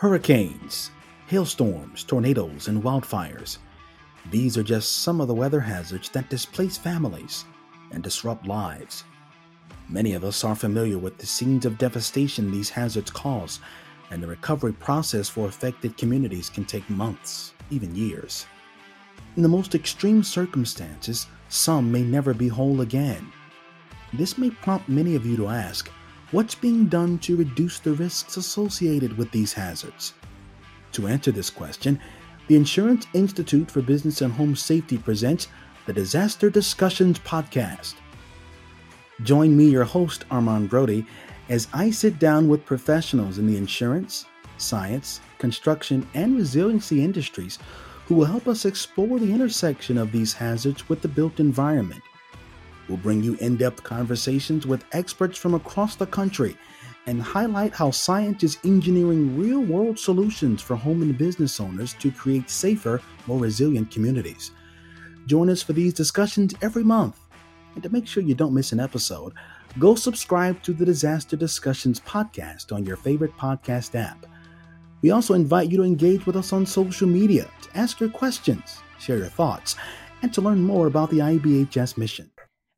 Hurricanes, hailstorms, tornadoes, and wildfires. These are just some of the weather hazards that displace families and disrupt lives. Many of us are familiar with the scenes of devastation these hazards cause, and the recovery process for affected communities can take months, even years. In the most extreme circumstances, some may never be whole again. This may prompt many of you to ask what's being done to reduce the risks associated with these hazards? To answer this question, the Insurance Institute for Business and Home Safety presents the Disaster Discussions Podcast. Join me, your host, Armand Brody, as I sit down with professionals in the insurance, science, construction, and resiliency industries who will help us explore the intersection of these hazards with the built environment. We'll bring you in depth conversations with experts from across the country and highlight how science is engineering real world solutions for home and business owners to create safer, more resilient communities. Join us for these discussions every month. And to make sure you don't miss an episode, go subscribe to the Disaster Discussions podcast on your favorite podcast app. We also invite you to engage with us on social media to ask your questions, share your thoughts, and to learn more about the IBHS mission.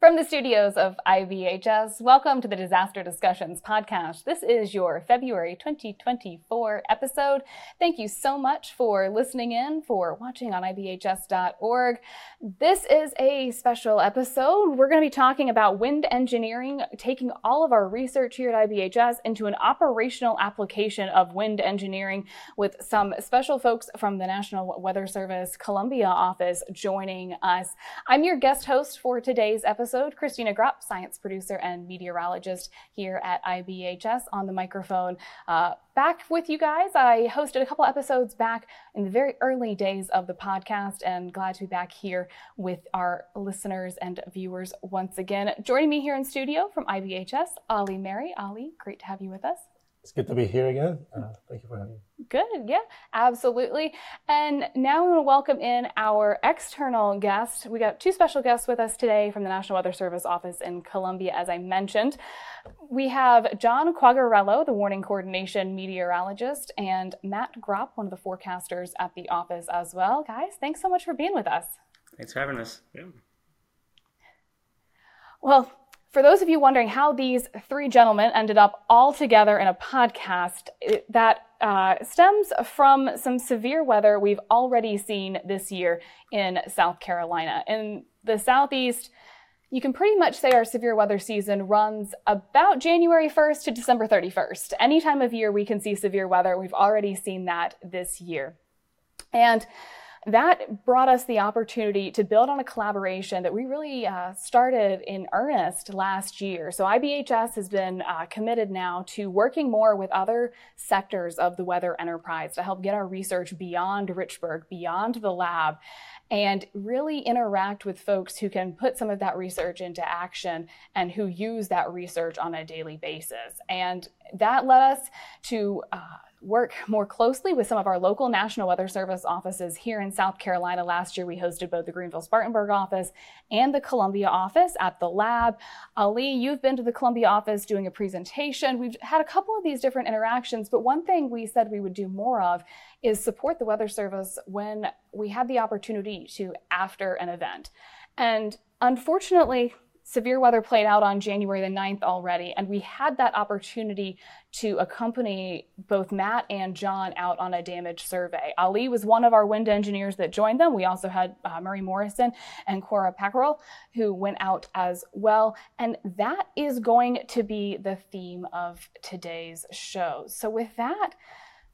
From the studios of IBHS, welcome to the Disaster Discussions podcast. This is your February 2024 episode. Thank you so much for listening in, for watching on IBHS.org. This is a special episode. We're going to be talking about wind engineering, taking all of our research here at IBHS into an operational application of wind engineering with some special folks from the National Weather Service Columbia office joining us. I'm your guest host for today's episode episode, Christina Gropp, science producer and meteorologist here at IBHS on the microphone. Uh, back with you guys. I hosted a couple episodes back in the very early days of the podcast and glad to be back here with our listeners and viewers once again. Joining me here in studio from IBHS, Ali Merhi. Ali, great to have you with us. It's good to be here again. Uh, thank you for having me. Good, yeah, absolutely. And now we want to welcome in our external guest. We got two special guests with us today from the National Weather Service office in Columbia, as I mentioned. We have John Quagliariello, the warning coordination meteorologist, and Matt Gropp, one of the forecasters at the office as well. Guys, thanks so much for being with us. Thanks for having us. Yeah. Well, for those of you wondering how these three gentlemen ended up all together in a podcast, that uh, stems from some severe weather we've already seen this year in South Carolina. In the Southeast, you can pretty much say our severe weather season runs about January 1st to December 31st. Any time of year we can see severe weather. We've already seen that this year. And that brought us the opportunity to build on a collaboration that we really uh, started in earnest last year. So IBHS has been uh, committed now to working more with other sectors of the weather enterprise to help get our research beyond Richburg, beyond the lab, and really interact with folks who can put some of that research into action and who use that research on a daily basis. And that led us to uh, work more closely with some of our local National Weather Service offices here in South Carolina. Last year, we hosted both the Greenville Spartanburg office and the Columbia office at the lab. Ali, you've been to the Columbia office doing a presentation. We've had a couple of these different interactions, but one thing we said we would do more of is support the Weather Service when we had the opportunity to after an event. And unfortunately, severe weather played out on January the 9th already, and we had that opportunity to accompany both Matt and John out on a damage survey. Ali was one of our wind engineers that joined them. We also had uh, Murray Morrison and Cora Packerell who went out as well. And that is going to be the theme of today's show. So, with that,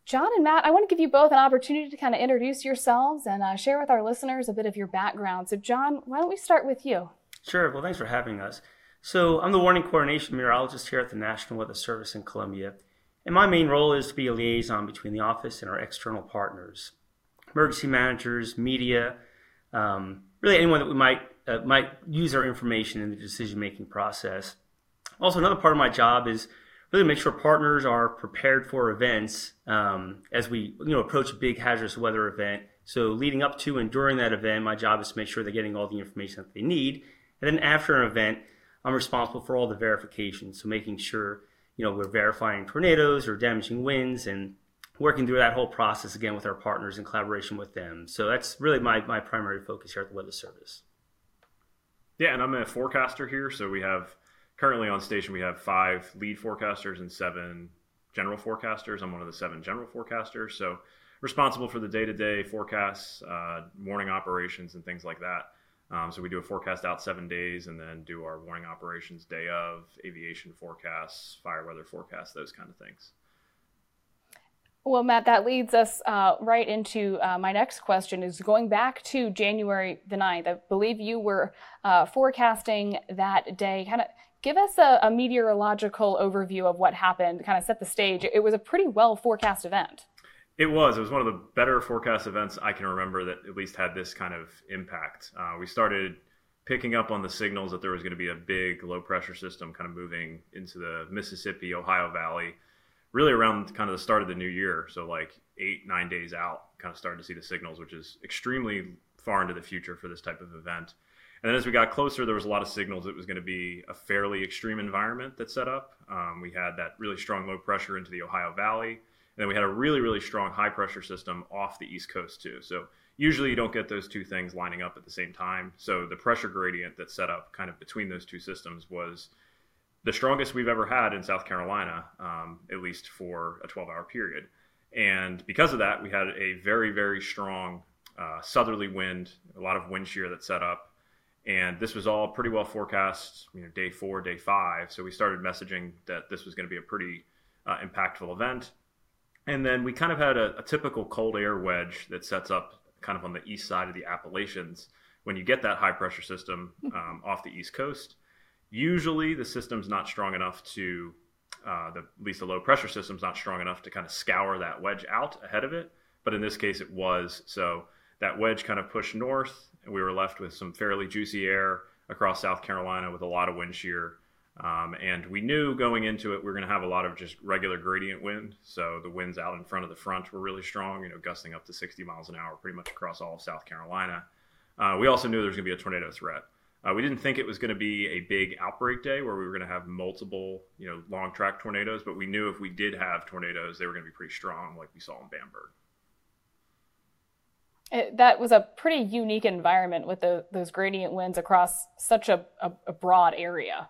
John and Matt, I want to give you both an opportunity to kind of introduce yourselves and uh, share with our listeners a bit of your background. So, John, why don't we start with you? Sure. Well, thanks for having us. So, I'm the warning coordination meteorologist here at the National Weather Service in Columbia, and my main role is to be a liaison between the office and our external partners, emergency managers, media, um, really anyone that we might uh, might use our information in the decision making process. Also, another part of my job is really make sure partners are prepared for events um, as we you know approach a big hazardous weather event. So, leading up to and during that event, my job is to make sure they're getting all the information that they need and then after an event, I'm responsible for all the verification. So making sure, you know, we're verifying tornadoes or damaging winds and working through that whole process again with our partners in collaboration with them. So that's really my, my primary focus here at the Weather Service. Yeah, and I'm a forecaster here. So we have currently on station, we have five lead forecasters and seven general forecasters. I'm one of the seven general forecasters. So responsible for the day to day forecasts, uh, morning operations, and things like that. Um, so we do a forecast out seven days and then do our warning operations day of, aviation forecasts, fire weather forecasts, those kind of things. Well, Matt, that leads us uh, right into uh, my next question is going back to January the 9th. I believe you were uh, forecasting that day. Kind of give us a, a meteorological overview of what happened, kind of set the stage. It was a pretty well forecast event. It was. It was one of the better forecast events I can remember that at least had this kind of impact. Uh, we started picking up on the signals that there was going to be a big low pressure system kind of moving into the Mississippi, Ohio Valley, really around kind of the start of the new year. So, like eight, nine days out, kind of started to see the signals, which is extremely far into the future for this type of event. And then as we got closer, there was a lot of signals it was going to be a fairly extreme environment that set up. Um, we had that really strong low pressure into the Ohio Valley and then we had a really, really strong high pressure system off the East Coast too. So usually you don't get those two things lining up at the same time. So the pressure gradient that set up kind of between those two systems was the strongest we've ever had in South Carolina, um, at least for a 12 hour period. And because of that, we had a very, very strong uh, southerly wind, a lot of wind shear that set up. And this was all pretty well forecast, you know, day four, day five. So we started messaging that this was going to be a pretty uh, impactful event. And then we kind of had a, a, typical cold air wedge that sets up kind of on the east side of the Appalachians. When you get that high pressure system um, off the east coast, usually the system's not strong enough to, uh, the, at least the low pressure system's not strong enough to kind of scour that wedge out ahead of it. But in this case, it was. So that wedge kind of pushed north, and we were left with some fairly juicy air across South Carolina with a lot of wind shear. Um, and we knew going into it, we are going to have a lot of just regular gradient wind. So the winds out in front of the front were really strong, you know, gusting up to 60 miles an hour pretty much across all of South Carolina. Uh, we also knew there was going to be a tornado threat. Uh, we didn't think it was going to be a big outbreak day where we were going to have multiple, you know, long track tornadoes, but we knew if we did have tornadoes, they were going to be pretty strong, like we saw in Bamberg. It, that was a pretty unique environment with the, those gradient winds across such a, a, a broad area.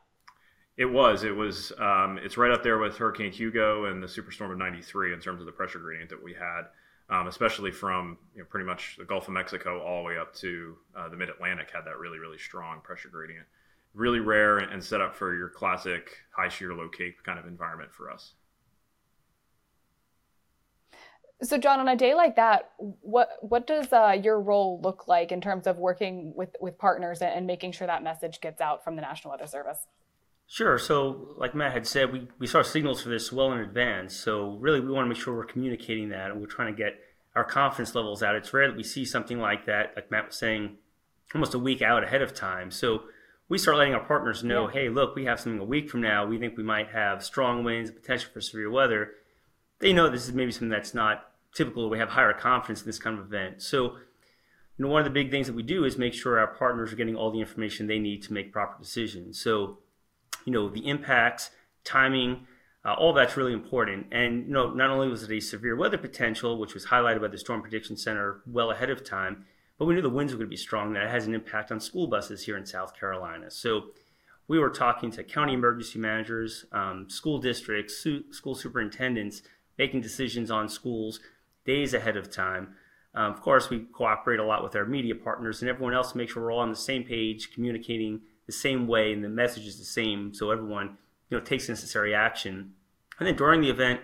It was. It was. Um, it's right up there with Hurricane Hugo and the superstorm of '93 in terms of the pressure gradient that we had, um, especially from you know, pretty much the Gulf of Mexico all the way up to uh, the Mid Atlantic had that really, really strong pressure gradient. Really rare and set up for your classic high shear, low cape kind of environment for us. So, John, on a day like that, what what does uh, your role look like in terms of working with with partners and making sure that message gets out from the National Weather Service? Sure. So, like Matt had said, we, we saw signals for this well in advance. So, really, we want to make sure we're communicating that and we're trying to get our confidence levels out. It's rare that we see something like that, like Matt was saying, almost a week out ahead of time. So, we start letting our partners know yeah. hey, look, we have something a week from now. We think we might have strong winds, potential for severe weather. They know this is maybe something that's not typical. We have higher confidence in this kind of event. So, you know, one of the big things that we do is make sure our partners are getting all the information they need to make proper decisions. So, you know, the impacts, timing, uh, all that's really important. And you know, not only was it a severe weather potential, which was highlighted by the Storm Prediction Center well ahead of time, but we knew the winds were going to be strong. That has an impact on school buses here in South Carolina. So we were talking to county emergency managers, um, school districts, su- school superintendents, making decisions on schools days ahead of time. Um, of course, we cooperate a lot with our media partners and everyone else to make sure we're all on the same page, communicating the same way and the message is the same so everyone you know takes necessary action. And then during the event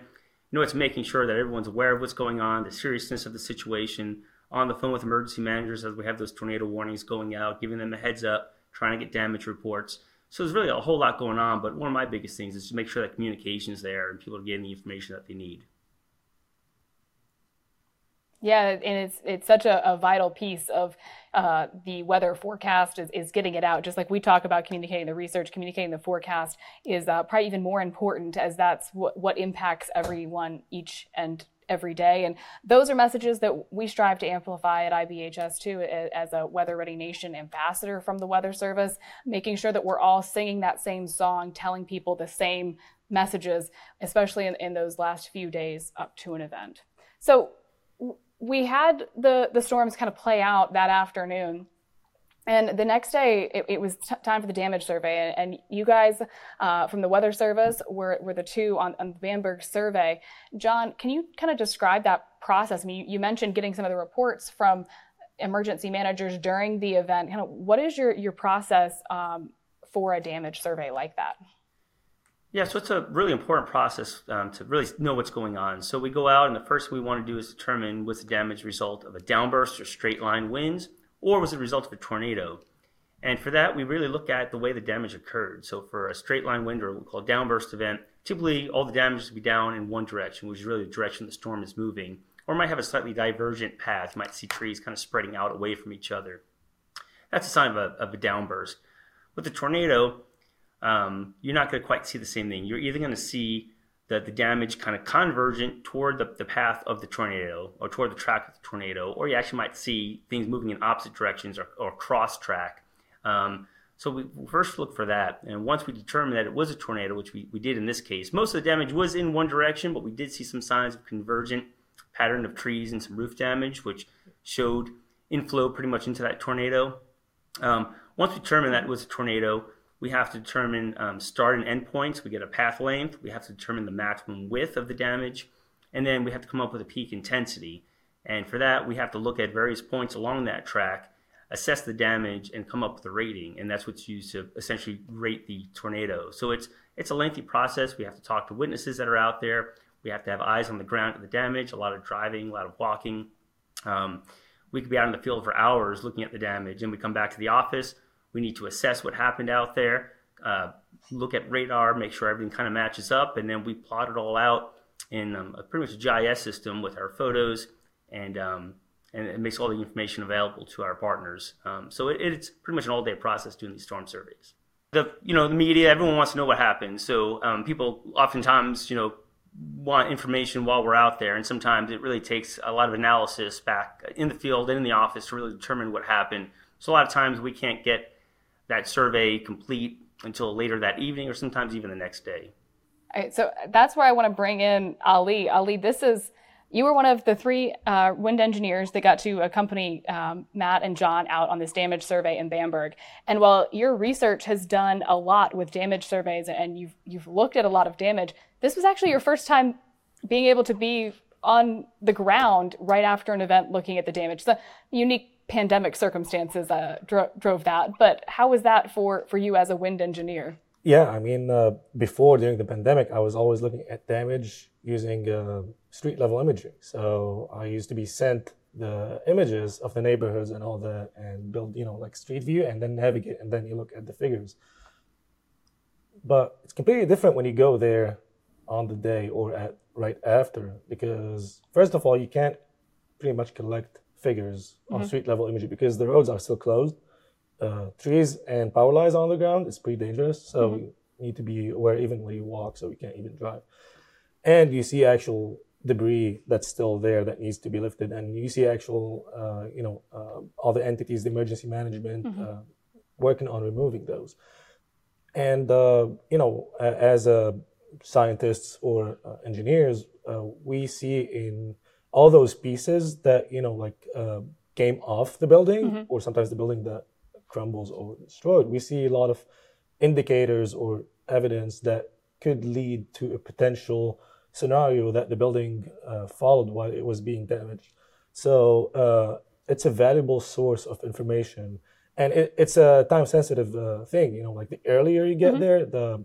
you know it's making sure that everyone's aware of what's going on the seriousness of the situation on the phone with emergency managers as we have those tornado warnings going out giving them a heads up trying to get damage reports. So there's really a whole lot going on but one of my biggest things is to make sure that communication is there and people are getting the information that they need yeah, and it's it's such a, a vital piece of uh, the weather forecast is, is getting it out. Just like we talk about communicating the research, communicating the forecast is uh, probably even more important as that's what, what impacts everyone each and every day. And those are messages that we strive to amplify at IBHS too, as a Weather Ready Nation ambassador from the Weather Service, making sure that we're all singing that same song, telling people the same messages, especially in, in those last few days up to an event. So we had the the storms kind of play out that afternoon. And the next day, it, it was t- time for the damage survey. And, and you guys uh, from the Weather Service were, were the two on, on the Bamberg survey. John, can you kind of describe that process? I mean, you, you, mentioned getting some of the reports from emergency managers during the event. Kind of what is your, your process um, for a damage survey like that? Yeah, so it's a really important process um, to really know what's going on. So we go out, and the first thing we want to do is determine what's the damage result of a downburst or straight line winds, or was it a result of a tornado. And for that, we really look at the way the damage occurred. So for a straight line wind or what we call a downburst event, typically all the damage will be down in one direction, which is really the direction the storm is moving, or might have a slightly divergent path. You might see trees kind of spreading out away from each other. That's a sign of a, of a downburst. With a tornado, um, you're not going to quite see the same thing. You're either going to see the, the damage kind of convergent toward the, the path of the tornado or toward the track of the tornado, or you actually might see things moving in opposite directions or, or cross track. Um, so we first look for that. And once we determine that it was a tornado, which we, we did in this case, most of the damage was in one direction, but we did see some signs of convergent pattern of trees and some roof damage, which showed inflow pretty much into that tornado. Um, once we determined that it was a tornado, we have to determine um, start and end points. We get a path length. We have to determine the maximum width of the damage. And then we have to come up with a peak intensity. And for that, we have to look at various points along that track, assess the damage, and come up with a rating. And that's what's used to essentially rate the tornado. So it's it's a lengthy process. We have to talk to witnesses that are out there. We have to have eyes on the ground at the damage, a lot of driving, a lot of walking. Um, we could be out in the field for hours looking at the damage, and we come back to the office we need to assess what happened out there, uh, look at radar, make sure everything kind of matches up, and then we plot it all out in um, a pretty much a GIS system with our photos, and um, and it makes all the information available to our partners. Um, so it, it's pretty much an all-day process doing these storm surveys. The you know the media, everyone wants to know what happened, so um, people oftentimes you know want information while we're out there, and sometimes it really takes a lot of analysis back in the field and in the office to really determine what happened. So a lot of times we can't get that survey complete until later that evening or sometimes even the next day. All right, so that's where I want to bring in Ali. Ali, this is you were one of the three uh, wind engineers that got to accompany um, Matt and John out on this damage survey in Bamberg. And while your research has done a lot with damage surveys and you've you've looked at a lot of damage, this was actually your first time being able to be on the ground right after an event looking at the damage. The unique pandemic circumstances uh, dro- drove that. But how was that for, for you as a wind engineer? Yeah, I mean, uh, before during the pandemic, I was always looking at damage using uh, street level imaging. So I used to be sent the images of the neighborhoods and all that and build, you know, like street view and then navigate and then you look at the figures. But it's completely different when you go there on the day or at right after because first of all, you can't pretty much collect figures on mm-hmm. street level imagery because the roads are still closed. Uh, trees and power lines on the ground is pretty dangerous. So mm-hmm. you need to be aware even when you walk, so you can't even drive. And you see actual debris that's still there that needs to be lifted, and you see actual, uh, you know, uh, all the entities, the emergency management, mm-hmm. Uh, working on removing those. And uh, you know, as scientists or uh, engineers, we see in all those pieces that you know like uh, came off the building mm-hmm. or sometimes the building that crumbles or destroyed we see a lot of indicators or evidence that could lead to a potential scenario that the building uh, followed while it was being damaged so uh, it's a valuable source of information and it, it's a time sensitive uh, thing you know like the earlier you get mm-hmm. there the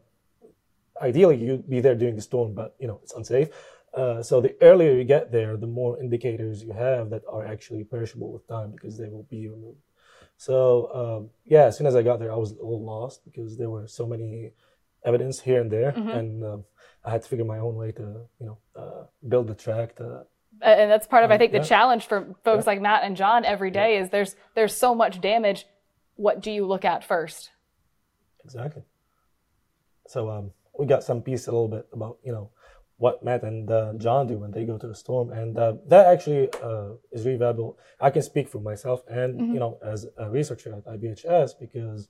ideally you'd be there during the storm but you know it's unsafe uh, so the earlier you get there, the more indicators you have that are actually perishable with time because they will be removed. So um, yeah, as soon as I got there, I was a little lost because there were so many evidence here and there, mm-hmm. and um, I had to figure my own way to you know uh, build the track to. And that's part of, I think, the challenge for folks yeah. like Matt and John every day yeah. is there's there's so much damage. What do you look at first? Exactly. So um, we got some piece a little bit about you know what Matt and uh, John do when they go to the storm, and uh, that actually uh, is really valuable. I can speak for myself, and mm-hmm. you know, as a researcher at IBHS, because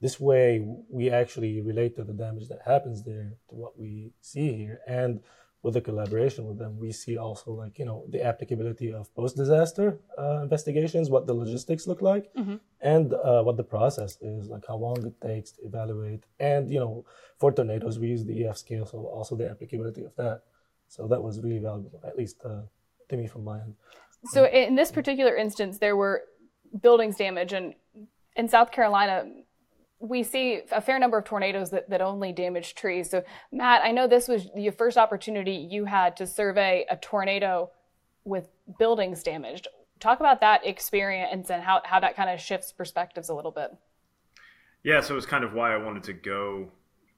this way we actually relate to the damage that happens there to what we see here, and with the collaboration with them, we see also like you know the applicability of post-disaster uh, investigations, what the logistics look like, Mm-hmm. and uh, what the process is, like how long it takes to evaluate. And you know, for tornadoes, we use the EF scale, so also the applicability of that. So that was really valuable, at least uh, to me from my end. So in this particular instance, there were buildings damage, and in South Carolina, we see a fair number of tornadoes that, that only damage trees. So Matt, I know this was your first opportunity you had to survey a tornado with buildings damaged. Talk about that experience and how, how that kind of shifts perspectives a little bit. Yeah, so it's kind of why I wanted to go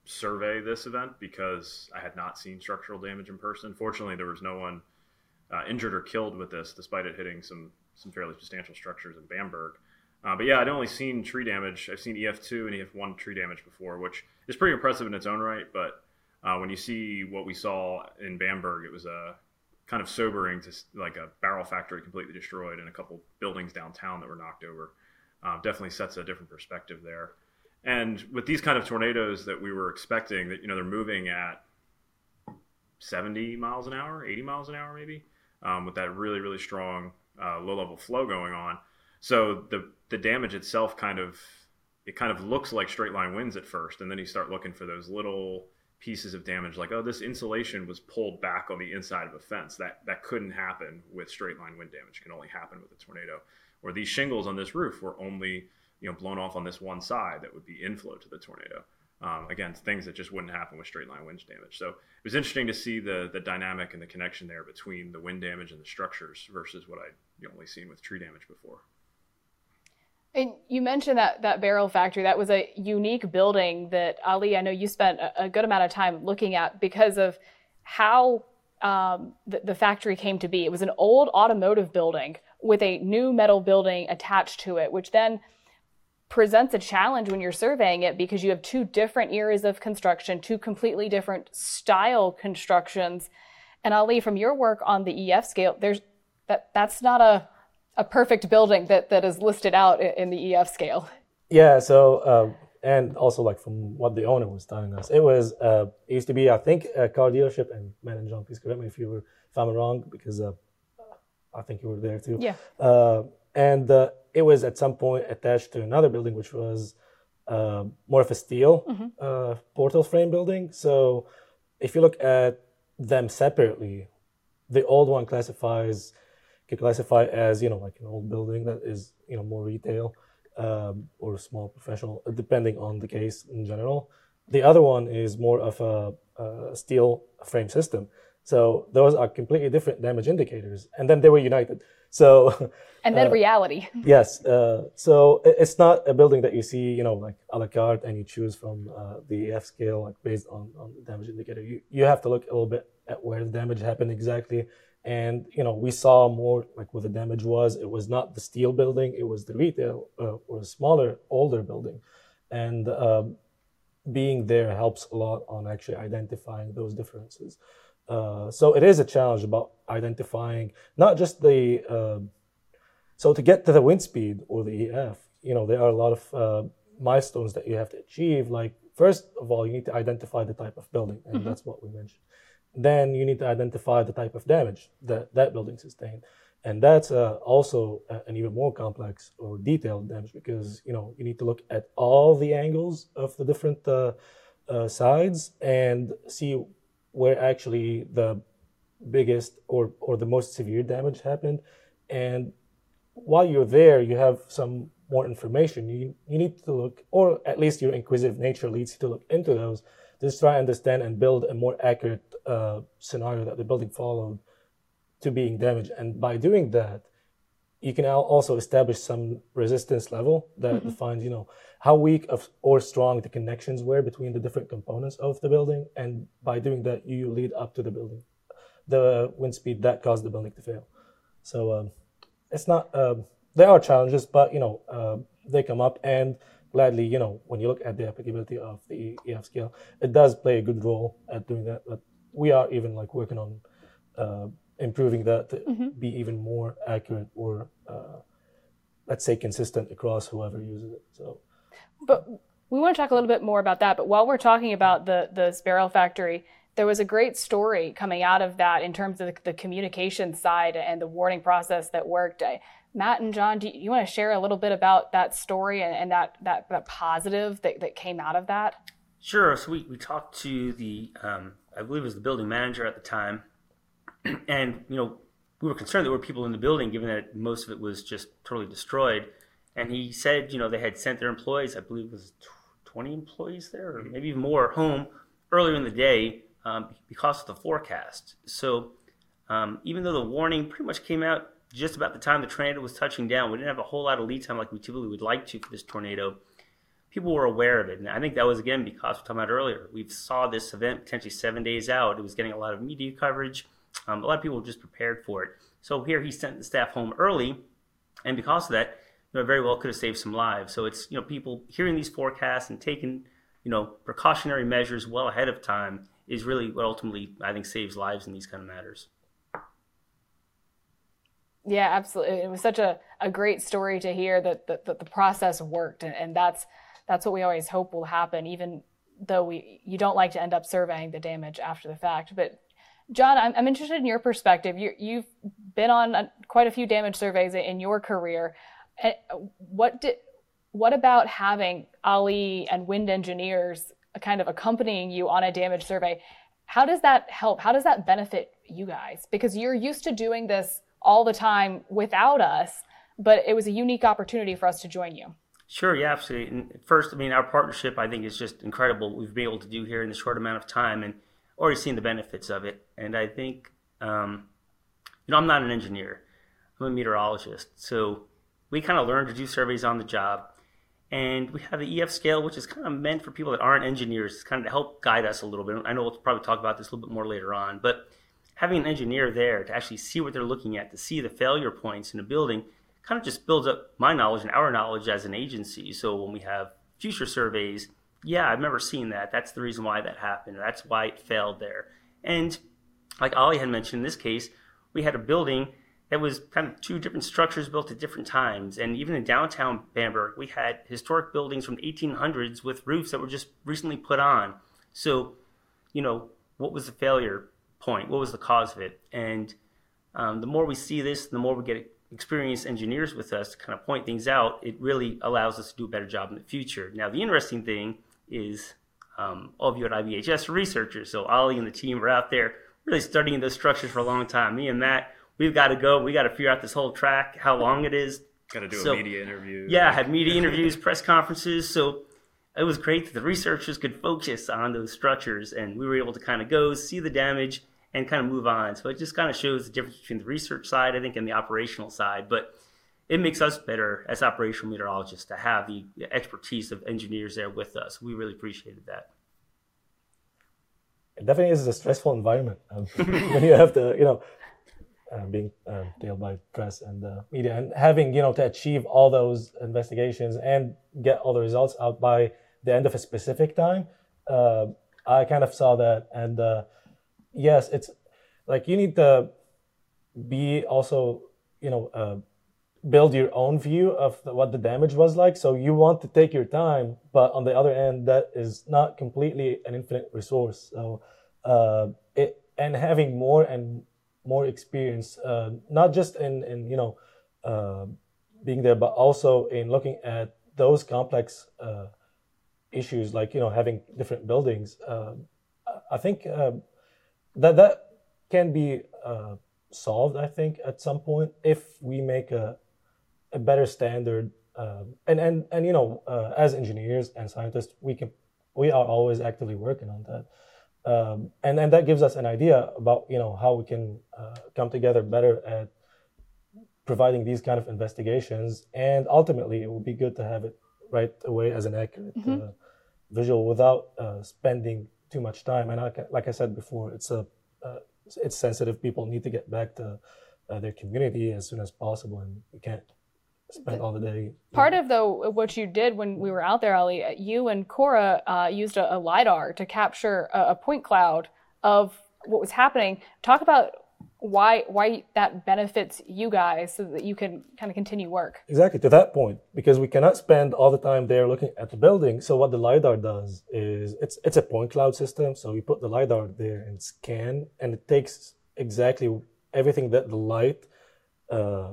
survey this event because I had not seen structural damage in person. Fortunately, there was no one uh, injured or killed with this, despite it hitting some some fairly substantial structures in Bamberg. Uh, but yeah, I'd only seen tree damage. I've seen EF2 and EF1 tree damage before, which is pretty impressive in its own right. But uh, when you see what we saw in Bamberg, it was a kind of sobering to like a barrel factory completely destroyed and a couple buildings downtown that were knocked over. Uh, definitely sets a different perspective there. And with these kind of tornadoes that we were expecting, that you know they're moving at 70 miles an hour, 80 miles an hour, maybe, um, with that really really strong uh, low level flow going on. So the the damage itself kind of it kind of looks like straight line winds at first, and then you start looking for those little pieces of damage, like oh this insulation was pulled back on the inside of a fence. That that couldn't happen with straight line wind damage. It can only happen with a tornado. Or these shingles on this roof were only you know blown off on this one side that would be inflow to the tornado. Um, again, things that just wouldn't happen with straight line wind damage. So it was interesting to see the the dynamic and the connection there between the wind damage and the structures versus what I'd only seen with tree damage before. And you mentioned that that barrel factory. That was a unique building that Ali. I know you spent a, good amount of time looking at because of how um, the, the factory came to be. It was an old automotive building with a new metal building attached to it, which then presents a challenge when you're surveying it because you have two different eras of construction, two completely different style constructions. And Ali, from your work on the EF scale, there's that that's not a a perfect building that that is listed out in the EF scale. Yeah. So um, and also like from what the owner was telling us, it was uh, it used to be I think a car dealership. And Matt and John, please correct me if you were if I'm wrong because uh, I think you were there too. Yeah. Uh, and uh, it was at some point attached to another building, which was uh, more of a steel uh, portal frame building. So if you look at them separately, the old one classifies can classify as you know like an old building that is you know more retail um, or small professional, depending on the case in general. The other one is more of a, a steel frame system. So those are completely different damage indicators, and then they were united. So And then reality. yes, uh, so it's not a building that you see, you know, like a la carte, and you choose from uh, the F scale, like based on, on the damage indicator. You you have to look a little bit at where the damage happened exactly, and you know, we saw more like what the damage was. It was not the steel building; it was the retail uh, or a smaller, older building, and um, being there helps a lot on actually identifying those differences. Uh, so it is a challenge about identifying not just the uh, so to get to the wind speed or the EF, you know, there are a lot of uh, milestones that you have to achieve. Like first of all, you need to identify the type of building, and that's what we mentioned. Then you need to identify the type of damage that that building sustained, and that's uh, also an even more complex or detailed damage because you know you need to look at all the angles of the different uh, uh, sides and see where actually the biggest or or the most severe damage happened, and while you're there, you have some more information. You you need to look, or at least your inquisitive nature leads you to look into those, just try and understand and build a more accurate uh, scenario that the building followed to being damaged. And by doing that, you can also establish some resistance level that defines, you know, how weak of, or strong the connections were between the different components of the building. And by doing that, you lead up to the building, the wind speed that caused the building to fail. So um, it's not. Um, there are challenges, but you know uh, they come up, and gladly, you know, when you look at the applicability of the EF scale, it does play a good role at doing that. But we are even like working on uh, improving that to be even more accurate or uh, let's say consistent across whoever uses it. So But we want to talk a little bit more about that. But while we're talking about the the Sparrow factory, there was a great story coming out of that in terms of the, the communication side and the warning process that worked. I, Matt and John, do you, you, want to share a little bit about that story and, and that, that, that positive that, that came out of that? Sure. So we, we talked to the, um, I believe it was the building manager at the time. and, you know, we were concerned there were people in the building, given that most of it was just totally destroyed. And he said, you know, they had sent their employees, I believe it was 20 employees there, or maybe even more, home earlier in the day um, because of the forecast. So um, even though the warning pretty much came out just about the time the tornado was touching down, we didn't have a whole lot of lead time like we typically would like to for this tornado. People were aware of it, and I think that was again because we talking about earlier. We saw this event potentially seven days out. It was getting a lot of media coverage. Um, a lot of people were just prepared for it. So here he sent the staff home early, and because of that, you know, very well could have saved some lives. So it's you know people hearing these forecasts and taking you know precautionary measures well ahead of time is really what ultimately I think saves lives in these kind of matters. Yeah, absolutely. It was such a, a great story to hear that, that, that the process worked, and, and that's that's what we always hope will happen, even though we you don't like to end up surveying the damage after the fact. But John, I'm, I'm interested in your perspective. You, have been on a, quite a few damage surveys in your career. Eh, what did what about having Ali and wind engineers kind of accompanying you on a damage survey? How does that help? How does that benefit you guys? Because you're used to doing this all the time without us, but it was a unique opportunity for us to join you. Sure, yeah, absolutely. And first, I mean, our partnership I think is just incredible. What we've been able to do here in the short amount of time, and already seen the benefits of it. And I think, um, you know, I'm not an engineer; I'm a meteorologist. So we kind of learned to do surveys on the job. And we have the EF scale, which is kind of meant for people that aren't engineers, kind of to help guide us a little bit. I know we'll probably talk about this a little bit more later on, but having an engineer there to actually see what they're looking at, to see the failure points in a building, kind of just builds up my knowledge and our knowledge as an agency. So when we have future surveys, yeah, I've never seen that. That's the reason why that happened. That's why it failed there. And like Ali had mentioned in this case, we had a building that was kind of two different structures built at different times. And even in downtown Bamberg, we had historic buildings from the 1800s with roofs that were just recently put on. So, you know, what was the failure point? What was the cause of it? And um, the more we see this, the more we get experienced engineers with us to kind of point things out, it really allows us to do a better job in the future. Now, the interesting thing is um, all of you at IBHS researchers. So Ali and the team are out there really studying those structures for a long time. Me and Matt, we've got to go. We got to figure out this whole track, how long it is. Got to do so, a media interview. Yeah, had media interviews, press conferences. So it was great that the researchers could focus on those structures and we were able to kind of go see the damage and kind of move on. So it just kind of shows the difference between the research side, I think, and the operational side. But it makes us better as operational meteorologists to have the expertise of engineers there with us. We really appreciated that. It definitely is a stressful environment um, when you have to, you know, uh, being uh, dealt by press and uh, media and having, you know, to achieve all those investigations and get all the results out by the end of a specific time. Uh, I kind of saw that and uh, yes, it's like you need to be also, you know, uh, build your own view of the, what the damage was like. So you want to take your time, but on the other end, that is not completely an infinite resource. So uh, it and having more and more experience, uh, not just in in you know uh, being there, but also in looking at those complex uh, issues, like you know having different buildings. Uh, I think uh, that that can be uh, solved. I think at some point if we make a a better standard. Um, and and and you know, uh, as engineers and scientists, we can we are always actively working on that. Um, and and that gives us an idea about you know how we can uh, come together better at providing these kind of investigations. And ultimately, it would be good to have it right away as an accurate mm-hmm. uh, visual without uh, spending too much time. And I, like I said before, it's a uh, it's sensitive. People need to get back to uh, their community as soon as possible, and we can't spend all the day. Part of though what you did when we were out there, Ali, you and Cora uh, used a, a, lidar to capture a, a, point cloud of what was happening. Talk about why why that benefits you guys so that you can kind of continue work. Exactly to that point, because we cannot spend all the time there looking at the building. So what the lidar does is it's it's a point cloud system. So we put the lidar there and scan, and it takes exactly everything that the light uh,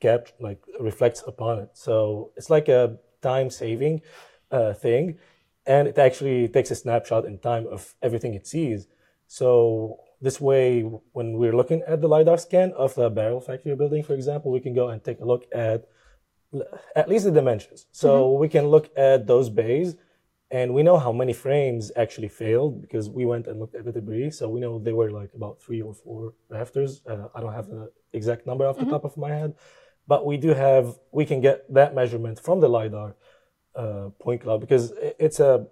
cap like reflects upon it. So it's like a time saving uh, thing, and it actually takes a snapshot in time of everything it sees. So this way, when we're looking at the LiDAR scan of the barrel factory building, for example, we can go and take a look at at least the dimensions. So mm-hmm. we can look at those bays and we know how many frames actually failed because we went and looked at the debris. So we know they were like about three or four rafters. Uh, I don't have the exact number off the mm-hmm. top of my head, but we do have, we can get that measurement from the LiDAR uh, point cloud because it's a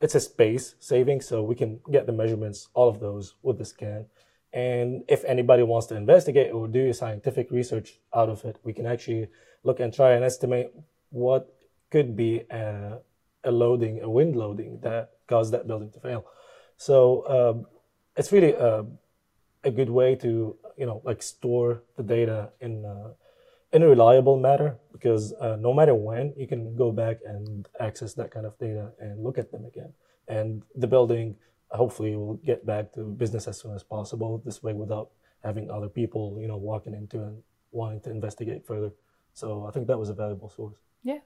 it's a space saving, so we can get the measurements, all of those with the scan. And if anybody wants to investigate or do scientific research out of it, we can actually look and try and estimate what could be a, a loading, a wind loading that caused that building to fail. So um, it's really a, a, good way to, you know, like store the data in uh, in a reliable manner because uh, no matter when you can go back and access that kind of data and look at them again. And the building hopefully will get back to business as soon as possible this way without having other people you know walking into and wanting to investigate further. So i think that was a valuable source. Yeah.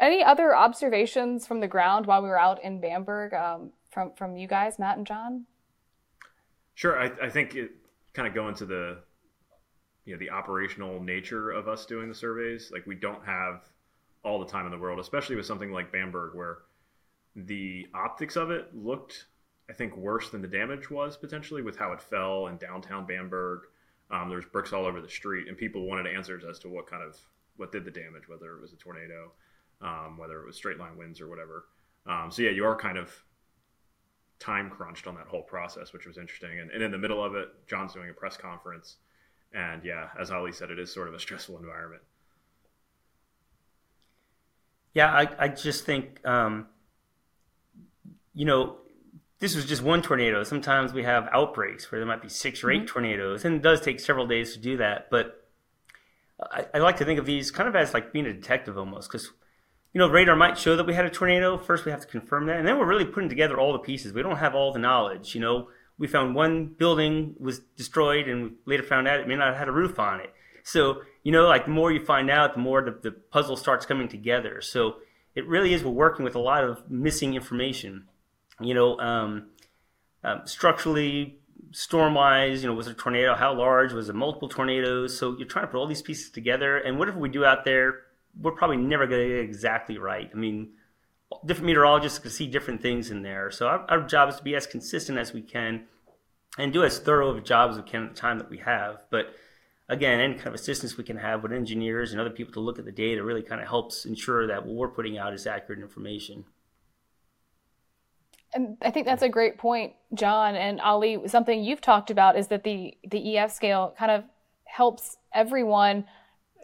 Any other observations from the ground while we were out in bamberg um, from from you guys matt and john? Sure. I, I think it kind of going to the you know the operational nature of us doing the surveys. Like we don't have all the time in the world, especially with something like Bamberg, where the optics of it looked, I think, worse than the damage was potentially with how it fell in downtown Bamberg. Um, there was bricks all over the street, and people wanted answers as to what kind of what did the damage, whether it was a tornado, um, whether it was straight line winds or whatever. Um, so yeah, you are kind of time crunched on that whole process, which was interesting. And, and in the middle of it, John's doing a press conference and yeah, as Ali said, it is sort of a stressful environment. Yeah, I, I just think, um, you know, this was just one tornado. Sometimes we have outbreaks where there might be six or 8 mm-hmm. tornadoes, and it does take several days to do that. But I, I like to think of these kind of as like being a detective almost, because you know, radar might show that we had a tornado. First, we have to confirm that, and then we're really putting together all the pieces. We don't have all the knowledge. You know, we found one building was destroyed and we later found out it may not have had a roof on it. So, you know, like the more you find out, the more the, the puzzle starts coming together. So it really is we're working with a lot of missing information. You know, um, um, structurally, storm-wise, you know, was it a tornado? How large? Was it multiple tornadoes? So you're trying to put all these pieces together. And whatever we do out there, we're probably never going to get it exactly right. I mean, different meteorologists can see different things in there. So our, our, job is to be as consistent as we can and do as thorough of a job as we can at the time that we have. But again, any kind of assistance we can have with engineers and other people to look at the data really kind of helps ensure that what we're putting out is accurate information. And I think that's a great point, John and Ali. Something you've talked about is that the the EF scale kind of helps everyone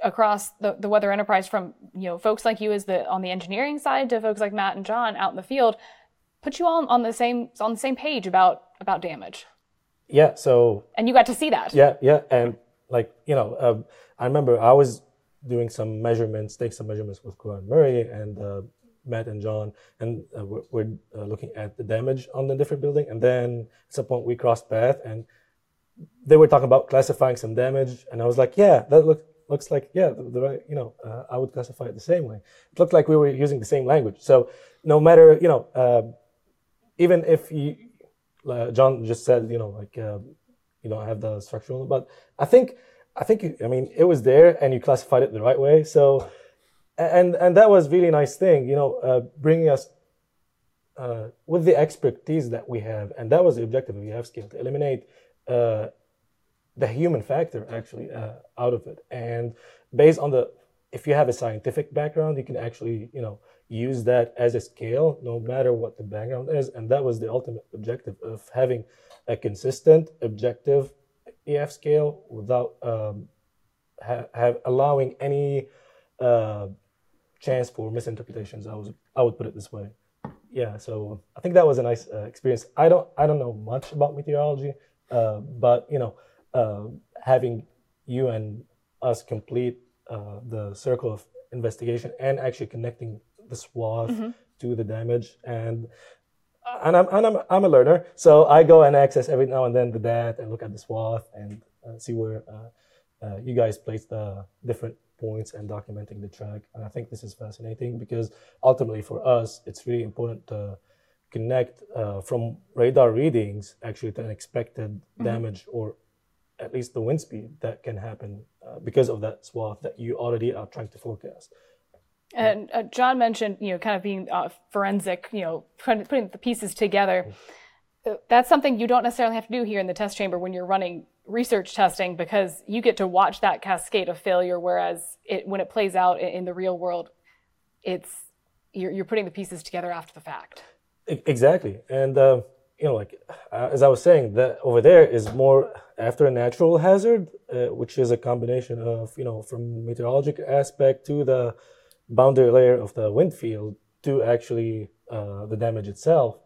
across the, the weather enterprise from you know folks like you as the on the engineering side to folks like Matt and John out in the field put you all on the same on the same page about about damage. Yeah so and you got to see that. Yeah yeah and like you know uh, I remember I was doing some measurements take some measurements with Glenn Murray and uh, Matt and John and uh, we're, we're uh, looking at the damage on the different building and then at some point we crossed path and they were talking about classifying some damage and I was like yeah that looked looks like yeah the, the you know uh, i would classify it the same way. It looked like we were using the same language. So no matter you know uh, even if you uh, john just said you know like uh, you don't have the structural but i think i think i mean it was there and you classified it the right way. So and and that was really nice thing you know uh, bringing us uh, with the expertise that we have. And that was the objective. EF scale to eliminate the human factor actually uh, out of it. And based on the if you have a scientific background you can actually you know use that as a scale no matter what the background is. And that was the ultimate objective of having a consistent objective ef scale without um, ha- have allowing any uh, chance for misinterpretations. I was i would put it this way. Yeah so i think that was a nice uh, experience. I don't i don't know much about meteorology uh, but you know uh, having you and us complete uh, the circle of investigation and actually connecting the swath mm-hmm. to the damage and and I'm, and I'm I'm a learner, so I go and access every now and then the data and look at the swath and uh, see where uh, uh, you guys place the different points and documenting the track. And I think this is fascinating because ultimately for us, it's really important to connect uh, from radar readings actually to an expected mm-hmm. damage or at least the wind speed that can happen uh, because of that swath that you already are trying to forecast. And uh, John mentioned, you know, kind of being uh, forensic, you know, putting the pieces together. Mm-hmm. Uh, that's something you don't necessarily have to do here in the test chamber when you're running research testing because you get to watch that cascade of failure. Whereas it, when it plays out in the real world, it's you're, you're putting the pieces together after the fact. Exactly, and uh, you know, like uh, as I was saying, that over there is more after a natural hazard, uh, which is a combination of you know from meteorologic aspect to the boundary layer of the wind field to actually uh, the damage itself.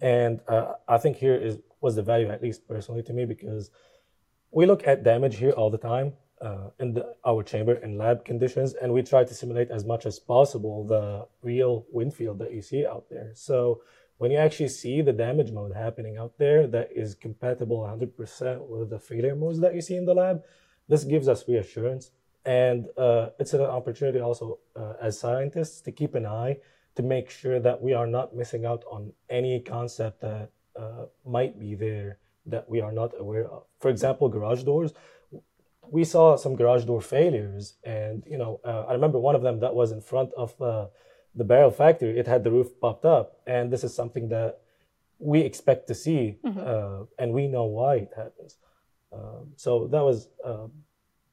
And uh, I think here is was the value, at least personally to me, because we look at damage here all the time uh, in the, our chamber in lab conditions, and we try to simulate as much as possible the real wind field that you see out there. So when you actually see the damage mode happening out there that is compatible 100% with the failure modes that you see in the lab, this gives us reassurance. And uh, it's an opportunity also uh, as scientists to keep an eye to make sure that we are not missing out on any concept that uh, might be there that we are not aware of. For example, garage doors. We saw some garage door failures, and you know, uh, I remember one of them that was in front of uh, the barrel factory, it had the roof popped up, and this is something that we expect to see, mm-hmm. uh, and we know why it happens. Um, so that was uh,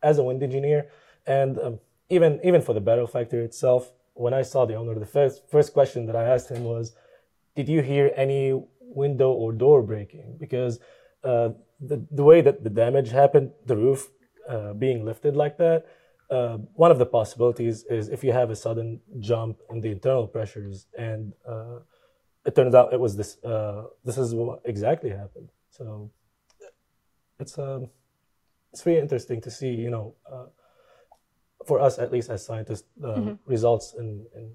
as a wind engineer, and um, even even for the barrel factory itself. When I saw the owner, the first first question that I asked him was, "Did you hear any window or door breaking?" Because uh, the the way that the damage happened, the roof uh, being lifted like that, uh, one of the possibilities is if you have a sudden jump in the internal pressures, and uh, it turns out it was this. Uh, this is what exactly happened. So it's um, it's really interesting to see. You know, uh, for us at least as scientists, mm-hmm. results in, in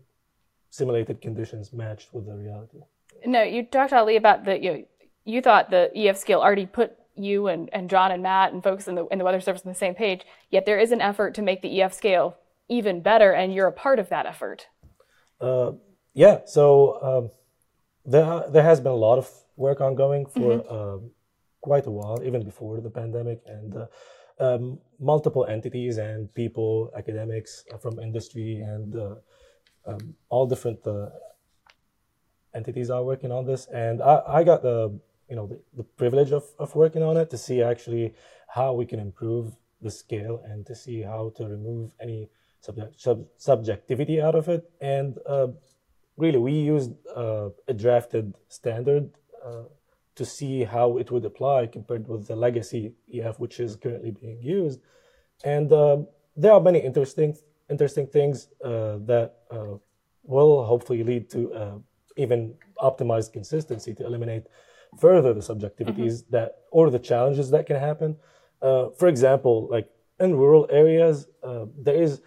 simulated conditions matched with the reality. No, you talked Ali about the you. You thought the EF scale already put you and, and John and Matt and folks in the in the weather service on the same page. Yet there is an effort to make the EF scale even better, and you're a part of that effort. Uh, yeah. So um, there there has been a lot of work ongoing for mm-hmm. uh, quite a while, even before the pandemic, and uh, um, multiple entities and people, academics from industry, and uh, um, all different uh, entities are working on this. And I, I got the you know the, the privilege of, of working on it to see actually how we can improve the scale and to see how to remove any subject, sub, subjectivity out of it. And uh, really we used uh, a drafted standard uh, to see how it would apply compared with the legacy EF which is currently being used. And um, there are many interesting interesting things uh, that uh, will hopefully lead to uh, even optimized consistency to eliminate further the subjectivities mm-hmm. that or the challenges that can happen. Uh, for example, like in rural areas, uh, there is,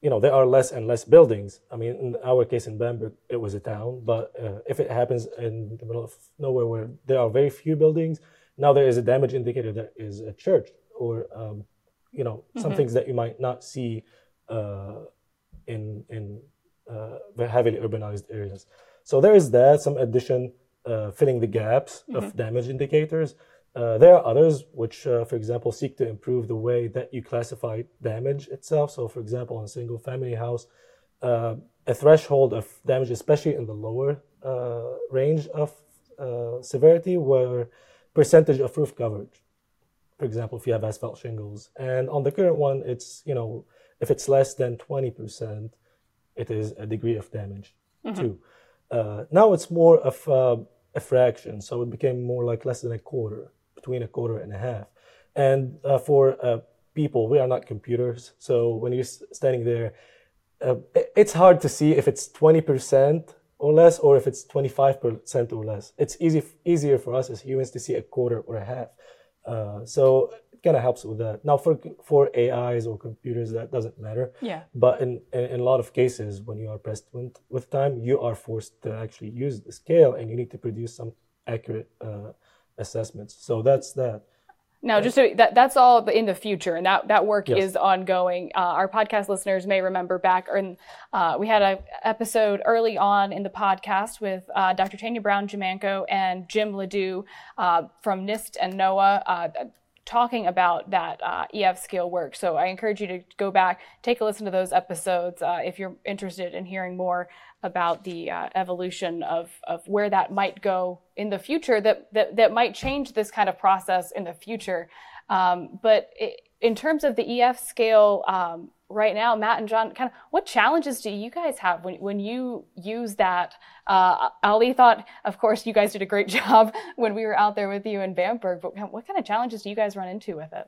you know, there are less and less buildings. I mean, in our case in Bamberg, it was a town, but uh, if it happens in the middle of nowhere where there are very few buildings, now there is a damage indicator that is a church or, um, you know, mm-hmm. some things that you might not see uh, in in uh, heavily urbanized areas. So there is that some addition uh, filling the gaps mm-hmm. of damage indicators. Uh, there are others which, uh, for example, seek to improve the way that you classify damage itself. So, for example, in a single family house, uh, a threshold of damage, especially in the lower uh, range of uh, severity, where percentage of roof coverage. For example, if you have asphalt shingles, and on the current one, it's you know if it's less than twenty percent, it is a degree of damage mm-hmm. too. now it's more of a fraction, so it became more like less than a quarter, between a quarter and a half. And uh, for uh, people, we are not computers, so when you're standing there, uh, it's hard to see if it's 20% or less or if it's 25% or less. It's easy easier for us as humans to see a quarter or a half. Uh, so kind of helps with that. Now, for for AIs or computers, that doesn't matter. Yeah. But in, in, in a lot of cases, when you are pressed with, with time, you are forced to actually use the scale, and you need to produce some accurate uh, assessments. So that's that. Now, just so that that's all in the future, and that that work Yes. is ongoing. Uh, our podcast listeners may remember back, and uh, we had an episode early on in the podcast with uh, Dr. Tanya Brown Giammanco and Jim LaDue uh, from NIST and NOAA. Talking about that uh, EF scale work. So I encourage you to go back, take a listen to those episodes uh, if you're interested in hearing more about the uh, evolution of, of where that might go in the future that, that, that might change this kind of process in the future. Um, but it, in terms of the EF scale um, right now, Matt and John, kind of what challenges do you guys have when, when you use that? Uh, Ali thought, of course, you guys did a great job when we were out there with you in Bamberg, but what kind of challenges do you guys run into with it?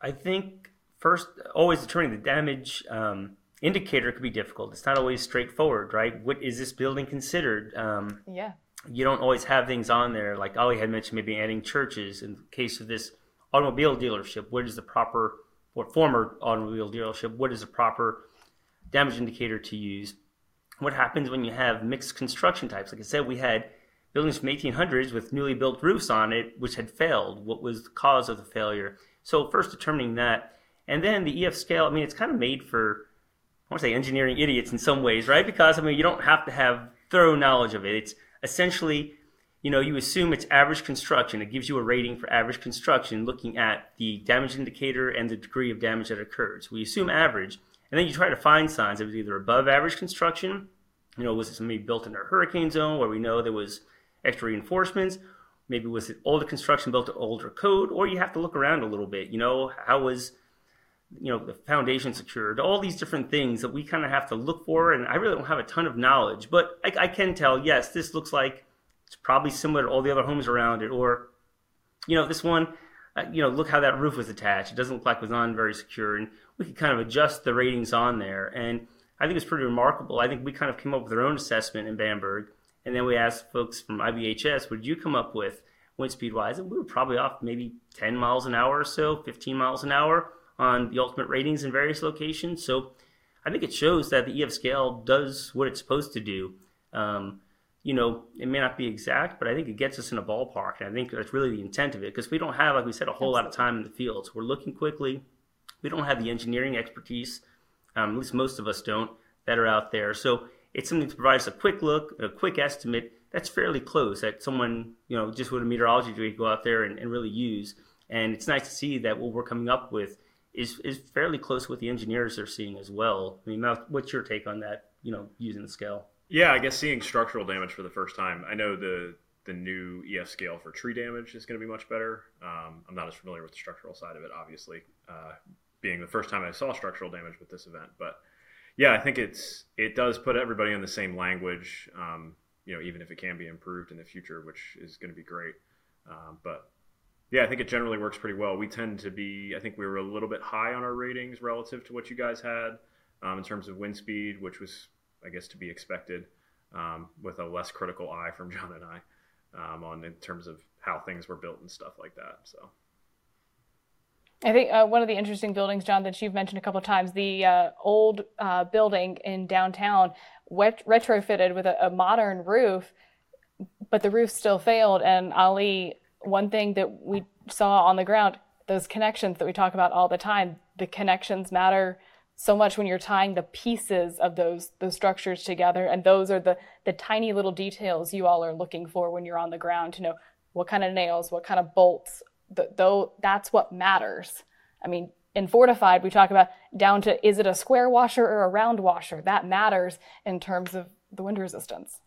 I think first, always determining the damage um, indicator could be difficult. It's not always straightforward, right? What is this building considered? Um, Yeah. you don't always have things on there. Like Ali had mentioned, maybe adding churches. In the case of this automobile dealership, what is the proper, or former automobile dealership, what is the proper damage indicator to use? What happens when you have mixed construction types? Like I said, we had buildings from 1800s with newly built roofs on it, which had failed. What was the cause of the failure? So first determining that, and then the EF scale. I mean, it's kind of made for I want to say engineering idiots in some ways, right? Because I mean, you don't have to have thorough knowledge of it. It's essentially, you know, you assume it's average construction. It gives you a rating for average construction, looking at the damage indicator and the degree of damage that occurred. So we assume average, and then you try to find signs It was either above average construction. You know, was it something built in a hurricane zone where we know there was extra reinforcements? Maybe was it older construction built to older code? Or you have to look around a little bit. You know, how was you know the foundation secured all these different things that we kind of have to look for and i really don't have a ton of knowledge but I, I, can tell yes this looks like it's probably similar to all the other homes around it or you know this one uh, you know look how that roof was attached it doesn't look like it was on very secure and we could kind of adjust the ratings on there and i think it's pretty remarkable i think we kind of came up with our own assessment in bamberg and then we asked folks from ibhs what did you come up with wind speed wise and we were probably off maybe 10 miles an hour or so 15 miles an hour on the ultimate ratings in various locations. So I think it shows that the EF scale does what it's supposed to do. Um, you know, it may not be exact, but I think it gets us in a ballpark. And I think that's really the intent of it because we don't have, like we said, a whole lot of time in the field. So we're looking quickly. We don't have the engineering expertise, um, at least most of us don't, that are out there. So it's something to provide us a quick look, a quick estimate that's fairly close that someone, you know, just with a meteorology degree go out there and, and really use. And it's nice to see that what we're coming up with is is fairly close with the engineers are seeing as well. I mean, what's your take on that? You know, using the scale. Yeah, I guess seeing structural damage for the first time. I know the the new EF scale for tree damage is going to be much better. Um, I'm not as familiar with the structural side of it, obviously, uh, being the first time I saw structural damage with this event. But yeah, I think it's it does put everybody in the same language. Um, you know, even if it can be improved in the future, which is going to be great. Um, but yeah, I think it generally works pretty well. We tend to be, I think we were a little bit high on our ratings relative to what you guys had um, in terms of wind speed, which was, I guess, to be expected um, with a less critical eye from John and I um, on in terms of how things were built and stuff like that. So. I think uh, one of the interesting buildings, John, that you've mentioned a couple of times, the uh, old uh, building in downtown, wet- retrofitted with a, a modern roof, but the roof still failed. And Ali, one thing that we saw on the ground, those connections that we talk about all the time, the connections matter so much when you're tying the pieces of those those structures together. And those are the the tiny little details you all are looking for when you're on the ground to know what kind of nails what kind of bolts th- though that's what matters. I mean in fortified we talk about down to is it a square washer or a round washer? That matters in terms of the wind resistance.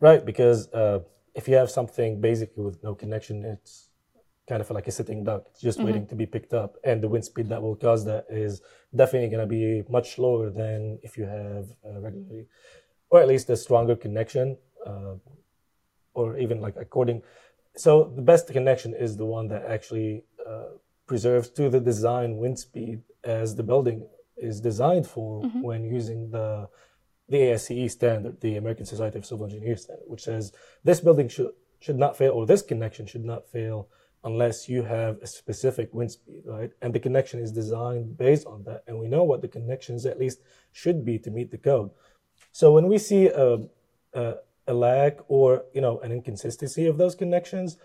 Right because uh, if you have something basically with no connection it's kind of like a sitting duck just waiting to be picked up. And the wind speed that will cause that is definitely going to be much lower than if you have a regularly or at least a stronger connection uh, or even like according so the best connection is the one that actually uh, preserves to the design wind speed as the building is designed for when using the the ASCE standard, the American Society of Civil Engineers standard, which says this building should should not fail or this connection should not fail unless you have a specific wind speed, right? And the connection is designed based on that. And we know what the connections at least should be to meet the code. So when we see a, a, a lag or, you know, an inconsistency of those connections,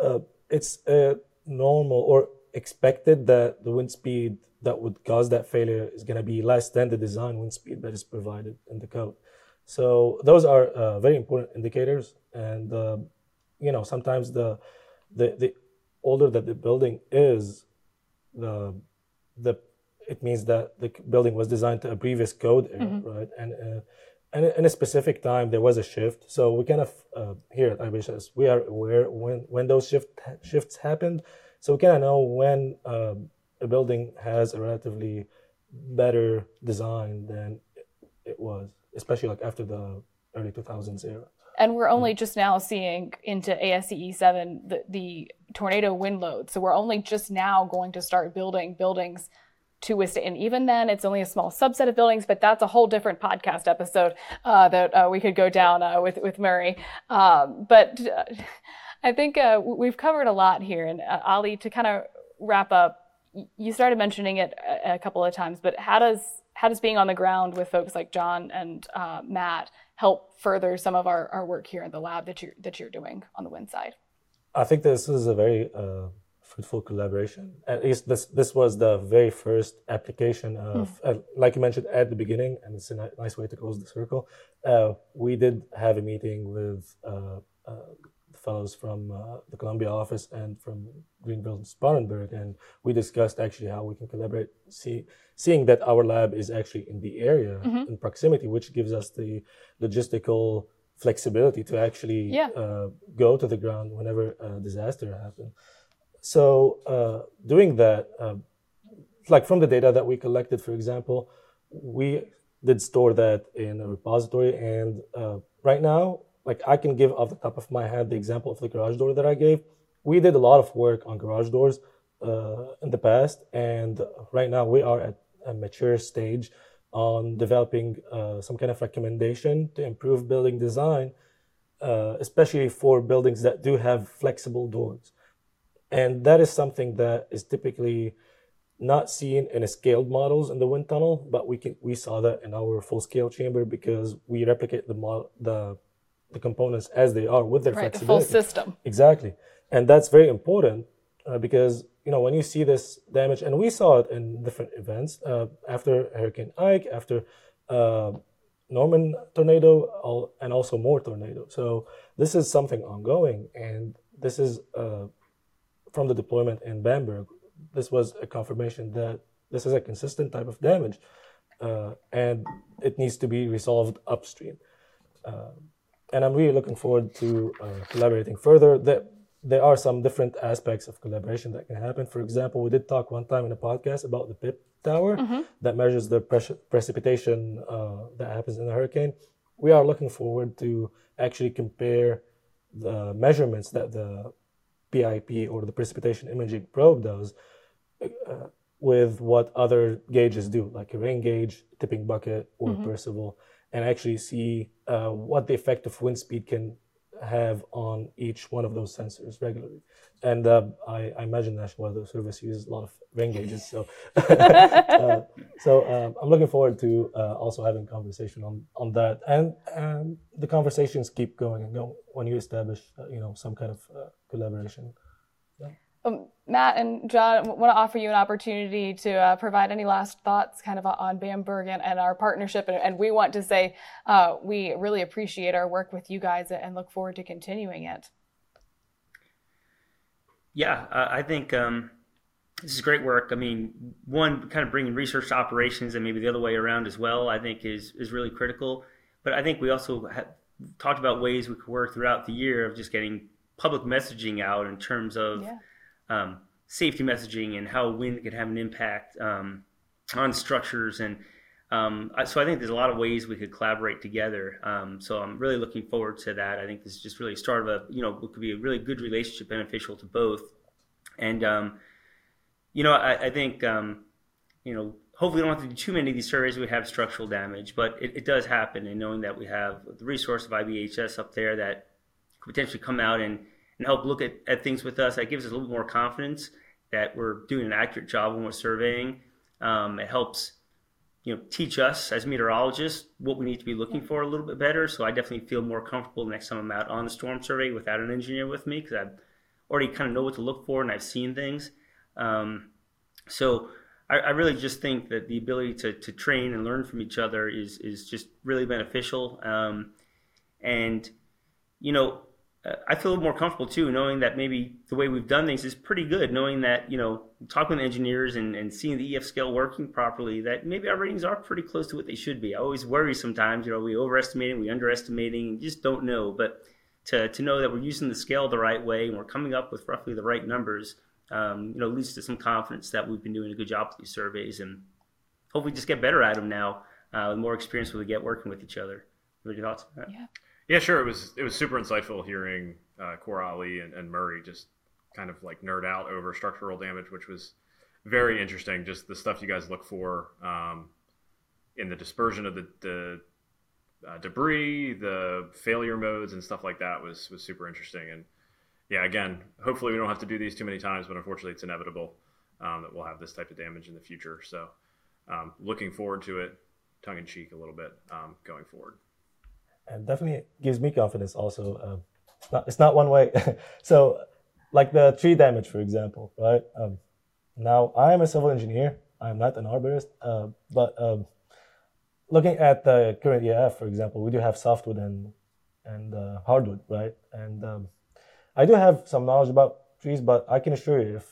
uh, it's uh, normal or expected that the wind speed that would cause that failure is going to be less than the design wind speed that is provided in the code. So those are uh, very important indicators, and uh, you know sometimes the the the older that the building is, the the it means that the building was designed to a previous code era, mm-hmm. right? And uh, and in a specific time there was a shift. So we kind of uh, here at IBHS we are aware when when those shift shifts happened. So we kind of know when uh, a building has a relatively better design than it was, especially like after the early 2000s era. And we're only just now seeing into ASCE 7 the, the tornado wind load. So we're only just now going to start building buildings to withstand. And even then, it's only a small subset of buildings, but that's a whole different podcast episode uh, that uh, we could go down uh, with, with Murray. Um, but uh, I think uh, we've covered a lot here. And uh, Ali, to kind of wrap up, you started mentioning it a, a, couple of times, but how does how does being on the ground with folks like John and uh, Matt help further some of our, our work here in the lab that you're that you're doing on the wind side? I think this is a very uh, fruitful collaboration. At least this this was the very first application of, hmm. uh, like you mentioned at the beginning, and it's a nice way to close the circle. Uh, we did have a meeting with uh, uh, fellows from uh, the Columbia office and from Greenville and Spartanburg, and we discussed actually how we can collaborate. See, seeing that our lab is actually in the area mm-hmm. in proximity, which gives us the logistical flexibility to actually yeah. uh, go to the ground whenever a disaster happens. So uh, doing that, uh, like from the data that we collected, for example, we did store that in a repository, and uh, right now like I can give off the top of my head the example of the garage door that I gave. We did a lot of work on garage doors uh, in the past, and right now we are at a mature stage on developing uh, some kind of recommendation to improve building design, uh, especially for buildings that do have flexible doors. And that is something that is typically not seen in a scaled models in the wind tunnel, but we can we saw that in our full scale chamber because we replicate the model the the components as they are with their right, flexibility. the full system. Exactly, and that's very important uh, because you know when you see this damage, and we saw it in different events uh, after Hurricane Ike, after uh, Norman tornado, all, and also Moore tornado. So this is something ongoing, and this is uh, from the deployment in Bamberg. This was a confirmation that this is a consistent type of damage, uh, and it needs to be resolved upstream. And I'm really looking forward to uh, collaborating further. There, there are some different aspects of collaboration that can happen. For example, we did talk one time in a podcast about the PIP tower mm-hmm. that measures the pre- precipitation uh, that happens in a hurricane. We are looking forward to actually compare the measurements that the PIP or the precipitation imaging probe does uh, with what other gauges do, like a rain gauge, tipping bucket, or mm-hmm. Parsivel and actually see uh, what the effect of wind speed can have on each one of those sensors regularly. And uh, I, I, imagine National Weather Service uses a lot of rain gauges. So, uh, so um, I'm looking forward to uh, also having conversation on, on that. And um, the conversations keep going and going when you establish, uh, you know, some kind of uh, collaboration. Um, Matt and John, I want to offer you an opportunity to uh, provide any last thoughts kind of on Bamberg and, and our partnership. And, and, we want to say uh, we really appreciate our work with you guys and look forward to continuing it. Yeah, uh, I think um, this is great work. I mean, one, kind of bringing research to operations and maybe the other way around as well, I think is, is really critical. But I think we also have talked about ways we could work throughout the year of just getting public messaging out in terms of. Yeah um, safety messaging and how wind can have an impact um, on structures. And um, so I think there's a lot of ways we could collaborate together. Um, so I'm really looking forward to that. I think this is just really a start of a, you know, it could be a really good relationship beneficial to both. And, um, you know, I, I think, you know, hopefully we don't have to do too many of these surveys we have structural damage, but it, it, does happen. And knowing that we have the resource of IBHS up there that could potentially come out and and help look at, at things with us. That gives us a little more confidence that we're doing an accurate job when we're surveying. Um, it helps you know teach us as meteorologists what we need to be looking for a little bit better. So I definitely feel more comfortable next time I'm out on the storm survey without an engineer with me because I already kind of know what to look for and I've seen things. Um, so I, I, really just think that the ability to, to train and learn from each other is is just really beneficial. Um, and you know, I feel more comfortable too, knowing that maybe the way we've done things is pretty good. Knowing that you know, talking with engineers and, and seeing the EF scale working properly, that maybe our ratings are pretty close to what they should be. I always worry sometimes, you know, we overestimating, we underestimating, and just don't know. But to to know that we're using the scale the right way and we're coming up with roughly the right numbers, um, you know, leads to some confidence that we've been doing a good job with these surveys and hopefully just get better at them now. Uh, the more experience we get working with each other. What are your thoughts on that? Yeah. Yeah, sure. It was it was super insightful hearing uh, Ali and, and Murray just kind of like nerd out over structural damage, which was very interesting. Just the stuff you guys look for um, in the dispersion of the, the uh, debris, the failure modes, and stuff like that was was super interesting. And yeah, again, hopefully we don't have to do these too many times, but unfortunately, it's inevitable um, that we'll have this type of damage in the future. So, um, looking forward to it, tongue in cheek, a little bit um, going forward and definitely gives me confidence also. Um, it's, not, it's not one way. so, like the tree damage, for example, right? Um, now, I am a civil engineer. I'm not an arborist, uh, but um, looking at the current EF, for example, we do have softwood and and uh, hardwood, right? And um, I do have some knowledge about trees, but I can assure you, if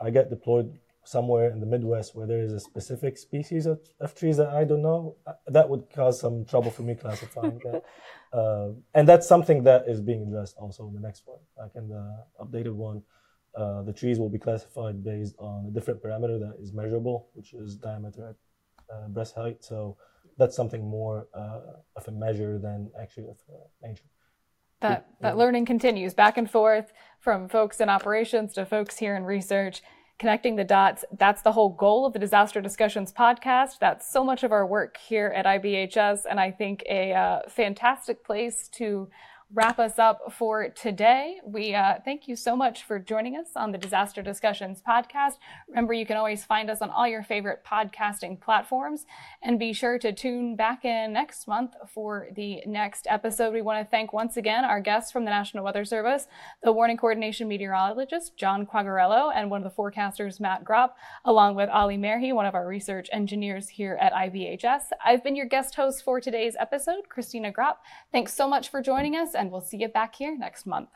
I get deployed somewhere in the Midwest where there is a specific species of, of trees that I don't know, uh, that would cause some trouble for me classifying that. Uh, and that's something that is being addressed also in the next one. Like in the updated one, uh, the trees will be classified based on a different parameter that is measurable, which is diameter at uh, breast height. So that's something more uh, of a measure than actually of uh, nature. That, that learning continues back and forth from folks in operations to folks here in research connecting the dots. That's the whole goal of the Disaster Discussions podcast. That's so much of our work here at IBHS, and I think a uh, fantastic place to wrap us up for today. We uh, thank you so much for joining us on the Disaster Discussions podcast. Remember, you can always find us on all your favorite podcasting platforms and be sure to tune back in next month for the next episode. We want to thank once again our guests from the National Weather Service, the Warning Coordination Meteorologist, John Quagliariello, and one of the forecasters, Matt Gropp, along with Ali Merhi, one of our research engineers here at IBHS. I've been your guest host for today's episode, Christina Gropp. Thanks so much for joining us and we'll see you back here next month.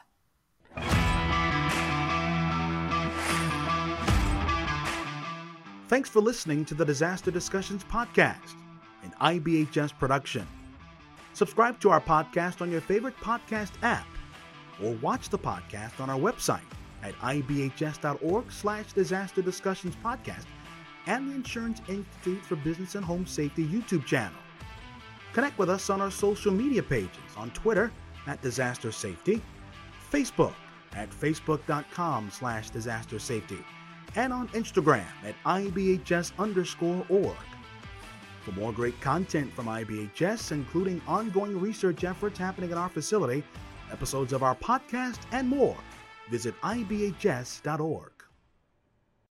Thanks for listening to the Disaster Discussions Podcast, an IBHS production. Subscribe to our podcast on your favorite podcast app or watch the podcast on our website at ibhs.org slash disaster discussions podcast and the Insurance Institute for Business and Home Safety YouTube channel. Connect with us on our social media pages on Twitter at Disaster Safety, Facebook at facebook.com slash disaster safety, and on Instagram at IBHS underscore org. For more great content from IBHS, including ongoing research efforts happening at our facility, episodes of our podcast, and more, visit IBHS.org.